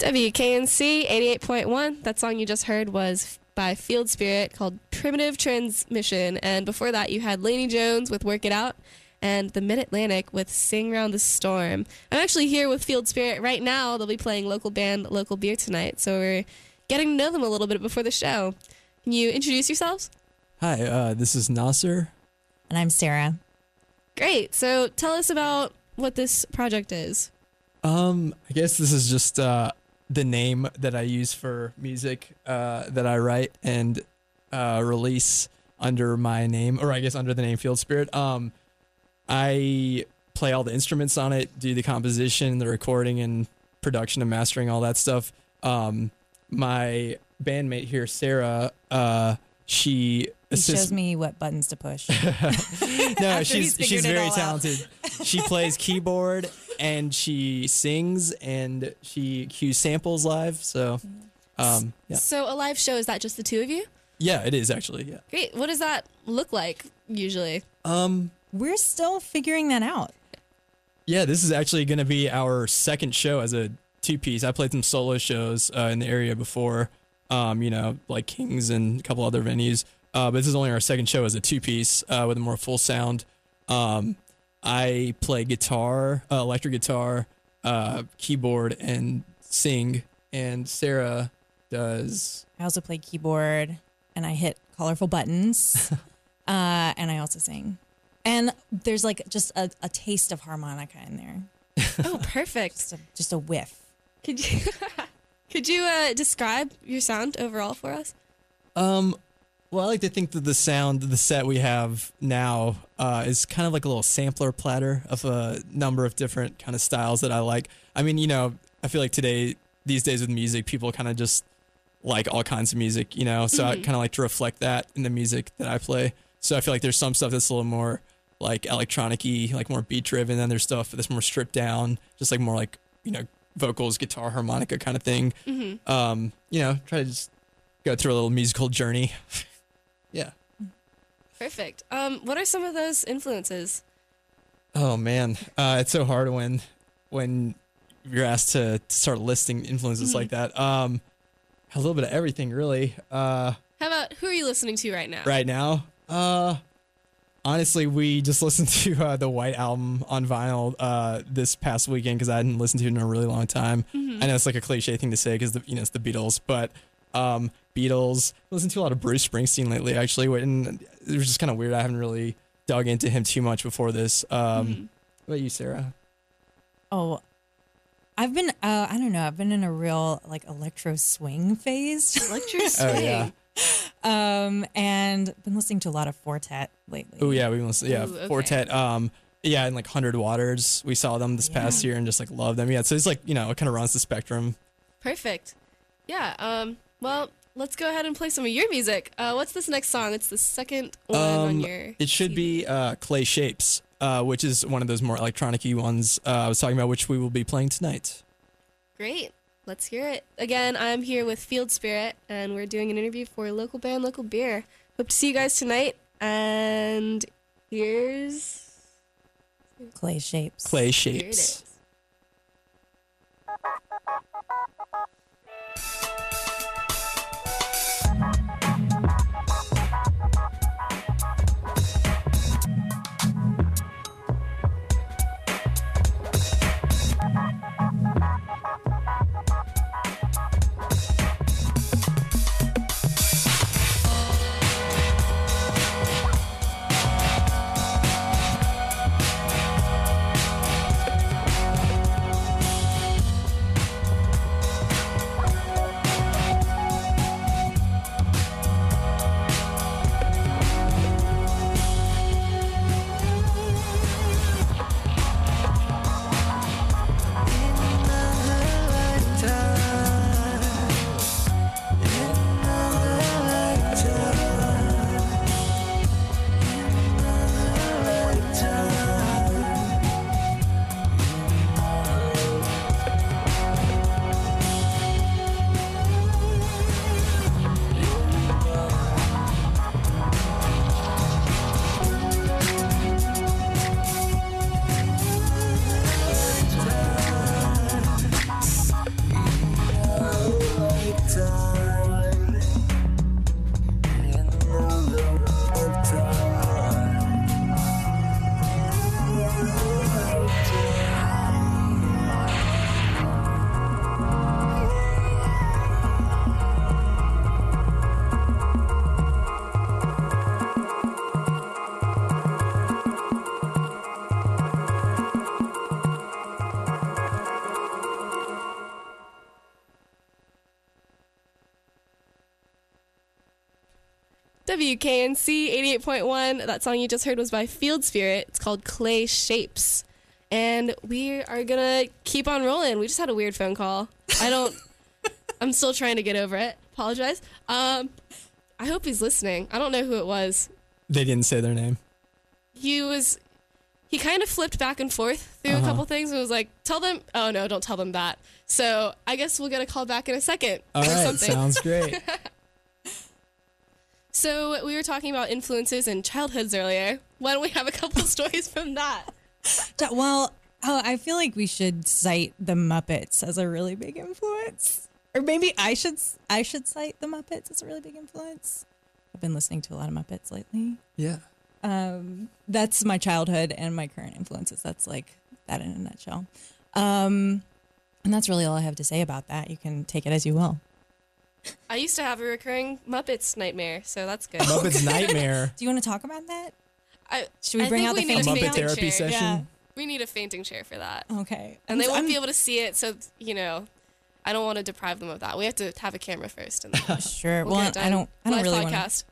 WKNC 88.1. That song you just heard was by Field Spirit called Primitive Transmission. And before that, you had Laney Jones with Work It Out and the Mid Atlantic with Sing Round the Storm. I'm actually here with Field Spirit right now. They'll be playing local band, local beer tonight. So we're getting to know them a little bit before the show. Can you introduce yourselves? Hi, uh, this is Nasser. And I'm Sarah. Great. So tell us about what this project is. Um, I guess this is just uh, the name that I use for music uh, that I write and uh, release under my name, or I guess under the name Field Spirit. Um, I play all the instruments on it, do the composition, the recording, and production and mastering, all that stuff. Um, my bandmate here, Sarah, uh, she He assists shows me what buttons to push. no, she's she's very talented. she plays keyboard and she sings and she cues samples live. So, um, yeah, So a live show, is that just the two of you? yeah, it is actually. Yeah. Great. What does that look like usually? Um, We're still figuring that out. yeah, this is actually going to be our second show as a two piece. I played some solo shows uh, in the area before, um, you know, like Kings and a couple other venues. Uh, but this is only our second show as a two piece uh, with a more full sound. Um, I play guitar, uh, electric guitar, uh, keyboard, and sing. And Sarah does. I also play keyboard and I hit colorful buttons. uh, and I also sing. And there's like just a, a taste of harmonica in there. Oh, perfect. Just a, just a whiff. Could you could you uh, describe your sound overall for us? Um, well, I like to think that the sound, the set we have now, uh, is kind of like a little sampler platter of a number of different kind of styles that I like. I mean, you know, I feel like today, these days with music, people kind of just like all kinds of music, you know. So I kind of like to reflect that in the music that I play. So I feel like there's some stuff that's a little more like electronic-y, like more beat driven. Then there's stuff that's more stripped down, just like more like you know vocals, guitar, harmonica kind of thing. Um, you know, try to just go through a little musical journey. yeah. Perfect. Um, what are some of those influences? Oh man, uh, it's so hard when when you're asked to start listing influences like that. Um, a little bit of everything, really. Uh, How about who are you listening to right now? right now, uh, honestly, we just listened to uh, the White album on vinyl uh, this past weekend because I hadn't listened to it in a really long time. I know it's like a cliche thing to say because you know it's the Beatles, but um, Beatles. Listened to a lot of Bruce Springsteen lately, actually, and it was just kind of weird. I haven't really dug into him too much before this. Um, What about you, Sarah? Oh, I've been, uh, I don't know, I've been in a real like electro swing phase. Electro swing. Oh yeah. um, and been listening to a lot of Fortet lately. Oh yeah, we must yeah, Ooh, okay. Fortet. Um, yeah, and like Hundred Waters, we saw them this past year and just like love them. Yeah, so it's like you know it kind of runs the spectrum. Perfect. Yeah. Um. Well, let's go ahead and play some of your music. Uh, what's this next song? It's the second one on Um, your. it should be uh, Clay Shapes, uh, which is one of those more electronic-y ones uh, I was talking about, which we will be playing tonight. Great. Let's hear it. Again, I'm here with Field Spirit, and we're doing an interview for local band, local beer. Hope to see you guys tonight. And here's Clay shapes. Clay here it Shapes. WKNC 88.1. That song you just heard was by Field Spirit. It's called Clay Shapes. And we are going to keep on rolling. We just had a weird phone call. I don't, I'm still trying to get over it. Apologize. Um, I hope he's listening. I don't know who it was. They didn't say their name. He was, he kind of flipped back and forth through a Uh-huh. couple things and was like, tell them, oh no, don't tell them that. So I guess we'll get a call back in a second All or right, something. sounds great. So we were talking about influences in childhoods earlier. Why don't we have a couple stories from that? Well, oh, I feel like we should cite the Muppets as a really big influence, or maybe I should I should cite the Muppets as a really big influence. I've been listening to a lot of Muppets lately. yeah. Um, that's my childhood and my current influences. That's like that in a nutshell. Um, and that's really all I have to say about that. You can take it as you will. I used to have a recurring Muppets nightmare, so that's good. Muppets Nightmare. Do you want to talk about that? I, Should we I bring think out the we need A a Muppet fainting therapy chair. session. Yeah. We need a fainting chair for that. Okay. And they I'm- won't be I'm- able to see it, so, you know, I don't want to deprive them of that. We have to have a camera first. And then Sure. we'll well, I don't. I don't Live really want. to.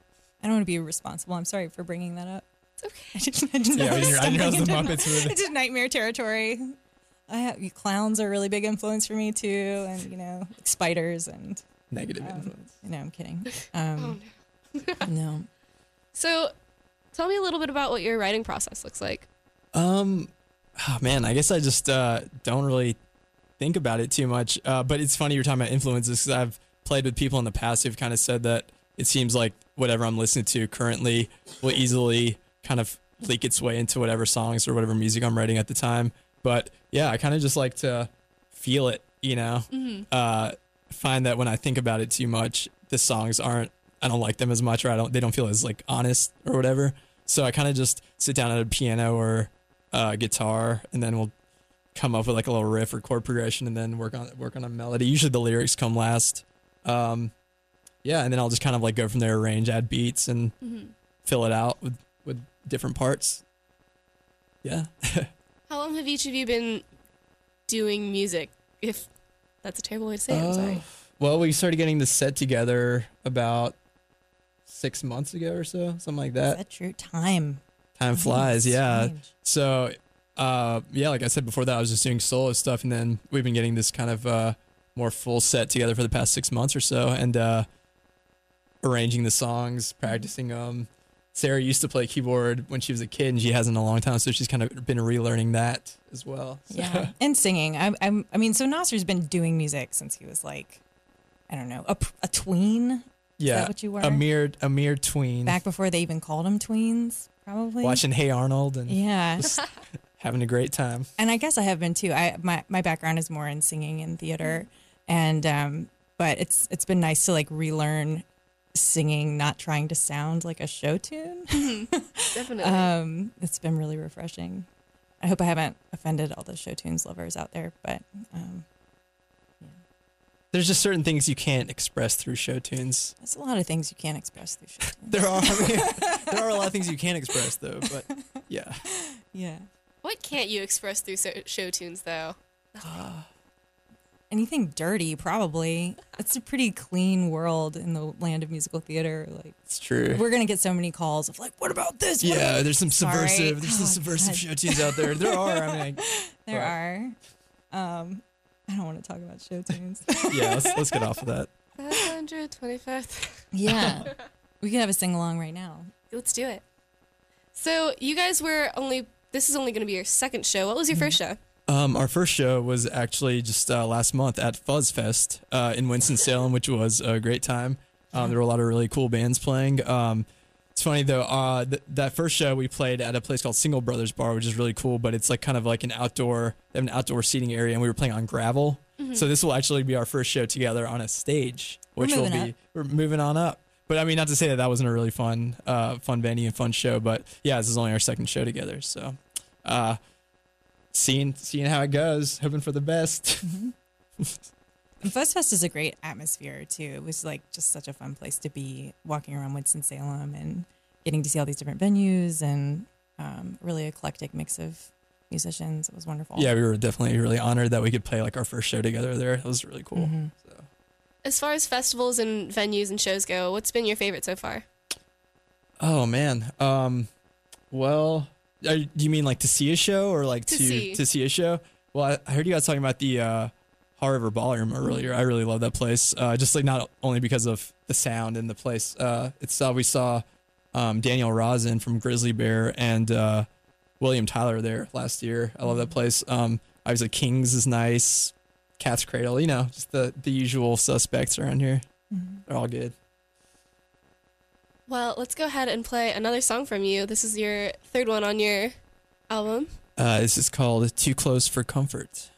I don't want to be responsible. I'm sorry for bringing that up. It's okay. I didn't, I didn't Yeah, know I didn't- I didn't the Muppets into- would- Into nightmare territory. I have clowns are a really big influence for me too, and you know spiders and Negative um, influence. no, I'm kidding. Oh, Um, no. So tell me a little bit about what your writing process looks like. Um, oh man, I guess I just uh, don't really think about it too much. Uh, but it's funny you're talking about influences because I've played with people in the past who've kind of said that it seems like whatever I'm listening to currently will easily kind of leak its way into whatever songs or whatever music I'm writing at the time. But yeah, I kind of just like to feel it, you know. Mm-hmm. Uh, find that when I think about it too much, the songs aren't. I don't like them as much, or I don't. They don't feel as like honest or whatever. So I kind of just sit down at a piano or uh, guitar, and then we'll come up with like a little riff or chord progression, and then work on work on a melody. Usually the lyrics come last. Um, yeah, and then I'll just kind of like go from there, arrange, add beats, and Mm-hmm. fill it out with with different parts. Yeah. How long have each of you been doing music? If that's a terrible way to say it, I'm sorry. Uh, Well, we started getting the set together about six months ago or so, something like Is that. that true? Time. Time flies, yeah. Strange. So, uh, yeah, like I said before that, I was just doing solo stuff, and then we've been getting this kind of uh, more full set together for the past six months or so, and uh, arranging the songs, practicing them. Sarah used to play keyboard when she was a kid, and she hasn't in a long time, so she's kind of been relearning that as well. So- Yeah, and singing. I, I'm. I mean, so Nasser's been doing music since he was like, I don't know, a, a tween. Is yeah, that what you were? a mere a mere tween, Back before they even called them tweens, probably. watching Hey Arnold and Yeah, having a great time. and I guess I have been too. I my my background is more in singing and theater, and um, but it's it's been nice to like relearn singing, not trying to sound like a show tune. Definitely. Um, it's been really refreshing. I hope I haven't offended all the show tunes lovers out there, but um, There's just certain things you can't express through show tunes. there's a lot of things you can't express through show tunes. There are I mean, there are a lot of things you can't express though, but yeah. Yeah. what can't you express through so- show tunes, though? Anything dirty, probably. It's a pretty clean world in the land of musical theater. Like It's true. we're gonna get so many calls of like, what about this? What Yeah, about-" there's some Sorry. subversive there's some Oh, subversive God. show tunes out there. There are, I mean there Right. are. Um, I don't want to talk about show tunes. yeah, let's let's get off of that. 125th. yeah, we could have a sing along right now. Let's do it. So you guys were only. This is only going to be your second show. What was your first show? Um, our first show was actually just uh, last month at Fuzz Fest uh, in Winston Salem, which was a great time. Um, there were a lot of really cool bands playing. Um, it's funny though. Uh, th- that first show we played at a place called Single Brothers Bar, which is really cool. But it's like kind of like an outdoor, they have an outdoor seating area, and we were playing on gravel. So this will actually be our first show together on a stage, which will be moving up. we're moving on up. But I mean, not to say that that wasn't a really fun, uh, fun venue and fun show. But yeah, this is only our second show together, so. Uh, seeing seeing how it goes, hoping for the best. And Fuzz Fest is a great atmosphere too. It was like just such a fun place to be walking around Winston Salem and getting to see all these different venues and um, really eclectic mix of musicians. It was wonderful. yeah, we were definitely really honored that we could play like our first show together there. It was really cool. Mhm. So. As far as festivals and venues and shows go, what's been your favorite so far? Oh man. Um, well, are, do you mean like to see a show or like To to see. to see a show? Well, I, I heard you guys talking about the uh, Haw River Ballroom earlier. I really love that place. Uh, just like not only because of the sound and the place uh, itself. We saw um, Daniel Rossen from Grizzly Bear and uh, William Tyler there last year. I love that place. Um, obviously, Kings is nice. Cat's Cradle, you know, just the the usual suspects around here. They're all good. Well, let's go ahead and play another song from you. This is your third one on your album. Uh, this is called Too Close for Comfort.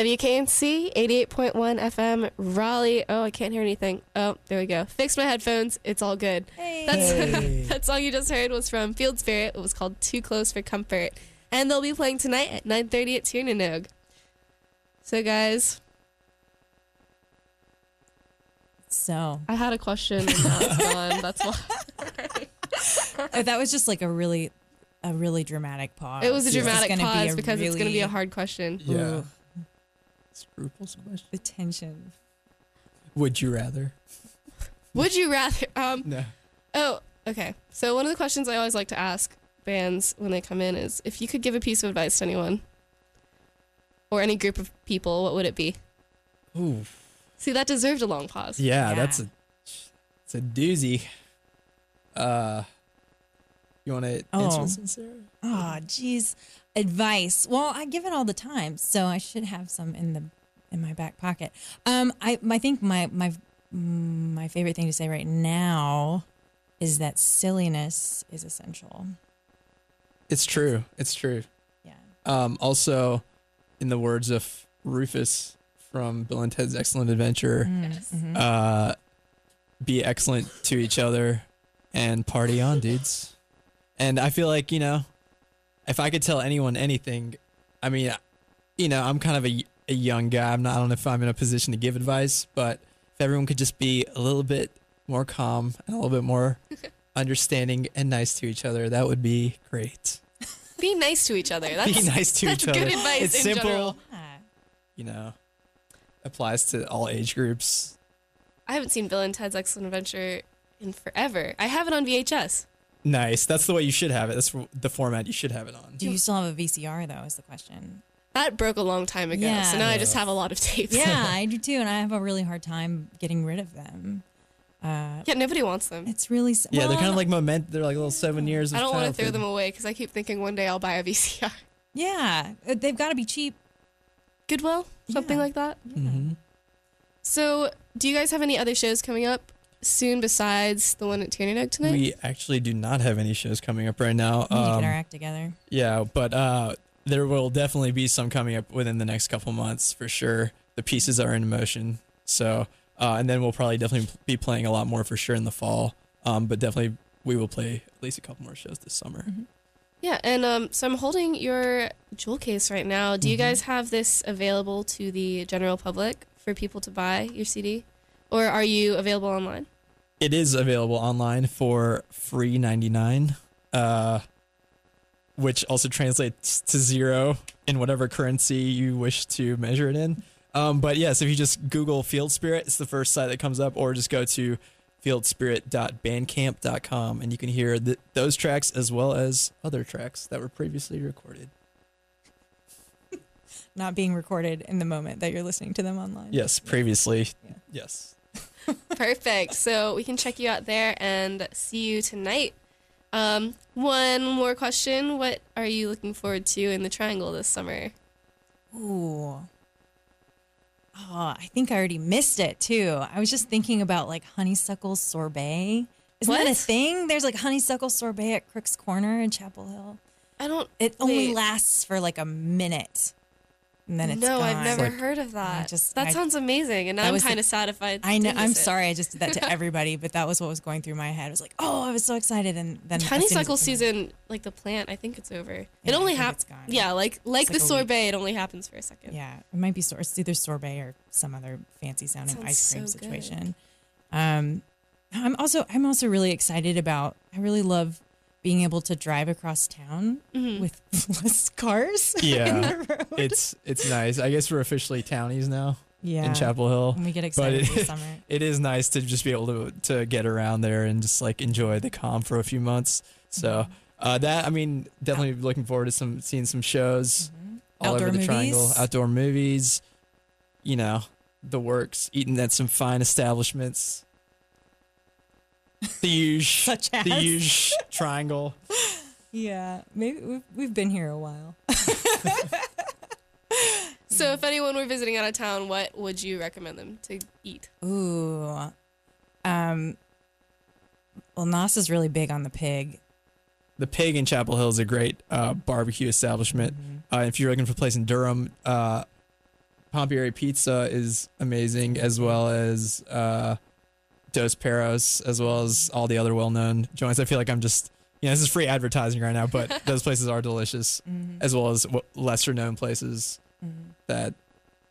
WKNC 88.1 FM Raleigh. Oh, I can't hear anything. Oh, there we go. Fixed my headphones. It's all good. Hey. That's Hey. that song you just heard was from Field Spirit. It was called Too Close for Comfort. And they'll be playing tonight at 9:30 at Tir Na Nog. So guys, so I had a question and now it's gone. That's why. oh, that was just like a really, a really dramatic pause. It was a dramatic gonna pause a because it's going to be a hard question. Yeah. Ooh. Scruples question. The tension. Would you rather? Would you rather um No. Oh, okay. So one of the questions I always like to ask bands when they come in is if you could give a piece of advice to anyone or any group of people, what would it be? Ooh. See, that deserved a long pause. Yeah, Yeah. that's a it's a doozy. Uh, you You want to Oh. answer this, one, Sarah? Oh, geez. Advice. Well, I give it all the time, so I should have some in the in my back pocket. Um, I I think my my mm, my favorite thing to say right now is that silliness is essential. It's true. It's true. Yeah. Um, also, in the words of Rufus from Bill and Ted's Excellent Adventure, Yes. Mhm. uh, be excellent to each other and party on, dudes. And I feel like, you know, if I could tell anyone anything, I mean, you know, I'm kind of a, a young guy. I'm not, I don't know if I'm in a position to give advice, but if everyone could just be a little bit more calm and a little bit more understanding and nice to each other, that would be great. Be nice to each other. That's be nice to each other. good advice it's in simple, general. You know, applies to all age groups. I haven't seen Bill and Ted's Excellent Adventure in forever. I have it on VHS. Nice. That's the way you should have it. That's the format you should have it on. Do you still have a VCR though? Is the question. That broke a long time ago, Yeah. so now I just have a lot of tapes. Yeah, I do too, and I have a really hard time getting rid of them. Uh, yeah, nobody wants them. it's really s- Yeah, they're kind of like moment. They're like little seven years. Of I don't want to throw them away because I keep thinking one day I'll buy a VCR. yeah. uh, They've got to be cheap. Goodwill, something Yeah. like that. Mhm. So, do you guys have any other shows coming up soon besides the one at Tir Na Nog tonight? We actually do not have any shows coming up right now. We need to Um, get our act together. yeah, but uh, there will definitely be some coming up within the next couple months for sure. The pieces are in motion, so uh, and then we'll probably definitely be playing a lot more for sure in the fall. Um, but definitely we will play at least a couple more shows this summer. Mhm. yeah, and um, so I'm holding your jewel case right now. Do you Mhm. guys have this available to the general public for people to buy your CD, or are you available online? It is available online for free 99, uh, which also translates to zero in whatever currency you wish to measure it in. Um, but yes, if you just Google Field Spirit, it's the first site that comes up, or just go to fieldspirit.bandcamp.com and you can hear th- those tracks as well as other tracks that were previously recorded. Not being recorded in the moment that you're listening to them online. Yes, previously. Yeah. Yes. Perfect. So we can check you out there and see you tonight. Um, one more question: What are you looking forward to in the Triangle this summer? Ooh. Oh, I think I already missed it too. I was just thinking about like honeysuckle sorbet. Isn't that a thing? There's like honeysuckle sorbet at Crook's Corner in Chapel Hill. I don't. It only Wait. lasts for like a minute, and then it's no, gone. I've never Like- heard of that. just- that I- sounds amazing, and I'm kind of sad if I. I know. I'm it. sorry. I just did that to everybody, but that was what was going through my head. I was like, oh, I was so excited, and then as soon Honeysuckle it's- season, like the plant, I think it's over. it only happens. Yeah, like like It's the like a week. sorbet, it only happens for a second. Yeah, it might be sor- it's either sorbet or some other fancy sounding ice cream so good. situation. Um, I'm also I'm also really excited about. I really love being able to drive across town Mhm. with less cars. Yeah. in the road. It's it's nice. I guess we're officially townies now yeah. in Chapel Hill. When we get excited it- for summer. it is nice to just be able to to get around there and just like enjoy the calm for a few months. So Mm-hmm. uh, that I mean, definitely looking forward to some seeing some shows Mhm. all Outdoor over the triangle, outdoor movies. You know, the works, eating at some fine establishments. The huge, Such as the huge triangle. yeah, maybe we've we've been here a while. So, if anyone were visiting out of town, what would you recommend them to eat? Ooh, um, well, Nas is really big on the pig. The Pig in Chapel Hill is a great uh, barbecue establishment. Mhm. Uh, if you're looking for a place in Durham, uh, Pompieri Pizza is amazing, as well as uh, Dos Perros, as well as all the other well-known joints. I feel like I'm just, you know, this is free advertising right now, but those places are delicious, Mhm. as well as w- lesser-known places Mhm. that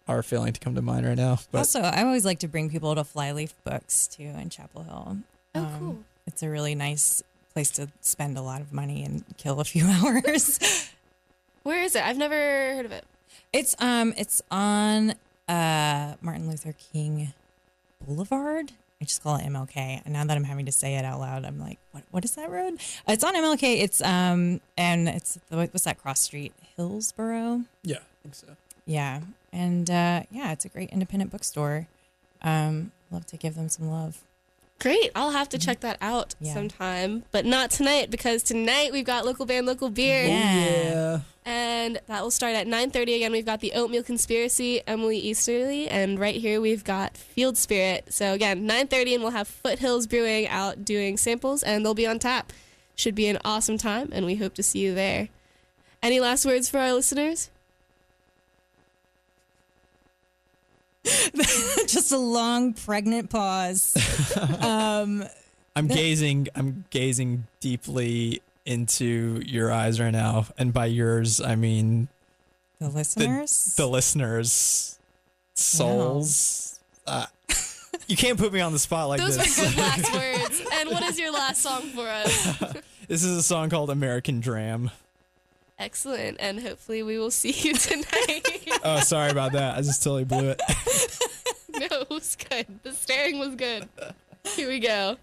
are failing to come to mind right now. But also, I always like to bring people to Flyleaf Books too in Chapel Hill. Oh, Um, cool. It's a really nice place to spend a lot of money and kill a few hours. Where is it? I've never heard of it. it's um, it's on uh Martin Luther King Boulevard. I just call it MLK. And now that I'm having to say it out loud, I'm like, what what is that road? It's on MLK. It's um, and it's what's that cross street? Hillsboro. yeah, I think so. Yeah, and uh, yeah, it's a great independent bookstore. Um, love to give them some love. Great. I'll have to mm-hmm. check that out Yeah. sometime, but not tonight because tonight we've got local band, local beer. Yeah. And that will start at 9:30 again. We've got the Oatmeal Conspiracy, Emily Easterly, and right here we've got Field Spirit. So again, 9:30 and we'll have Foothills Brewing out doing samples and they'll be on tap. Should be an awesome time and we hope to see you there. Any last words for our listeners? Just a long pregnant pause. um, I'm gazing. I'm gazing deeply into your eyes right now, and by yours, I mean the listeners. the listeners' souls. Uh, you can't put me on the spot like Those this. were good last words. And what is your last song for us? this is a song called American Dram. Excellent. And hopefully we will see you tonight. Oh, sorry about that. I just totally blew it. no, it was good. The staring was good. Here we go.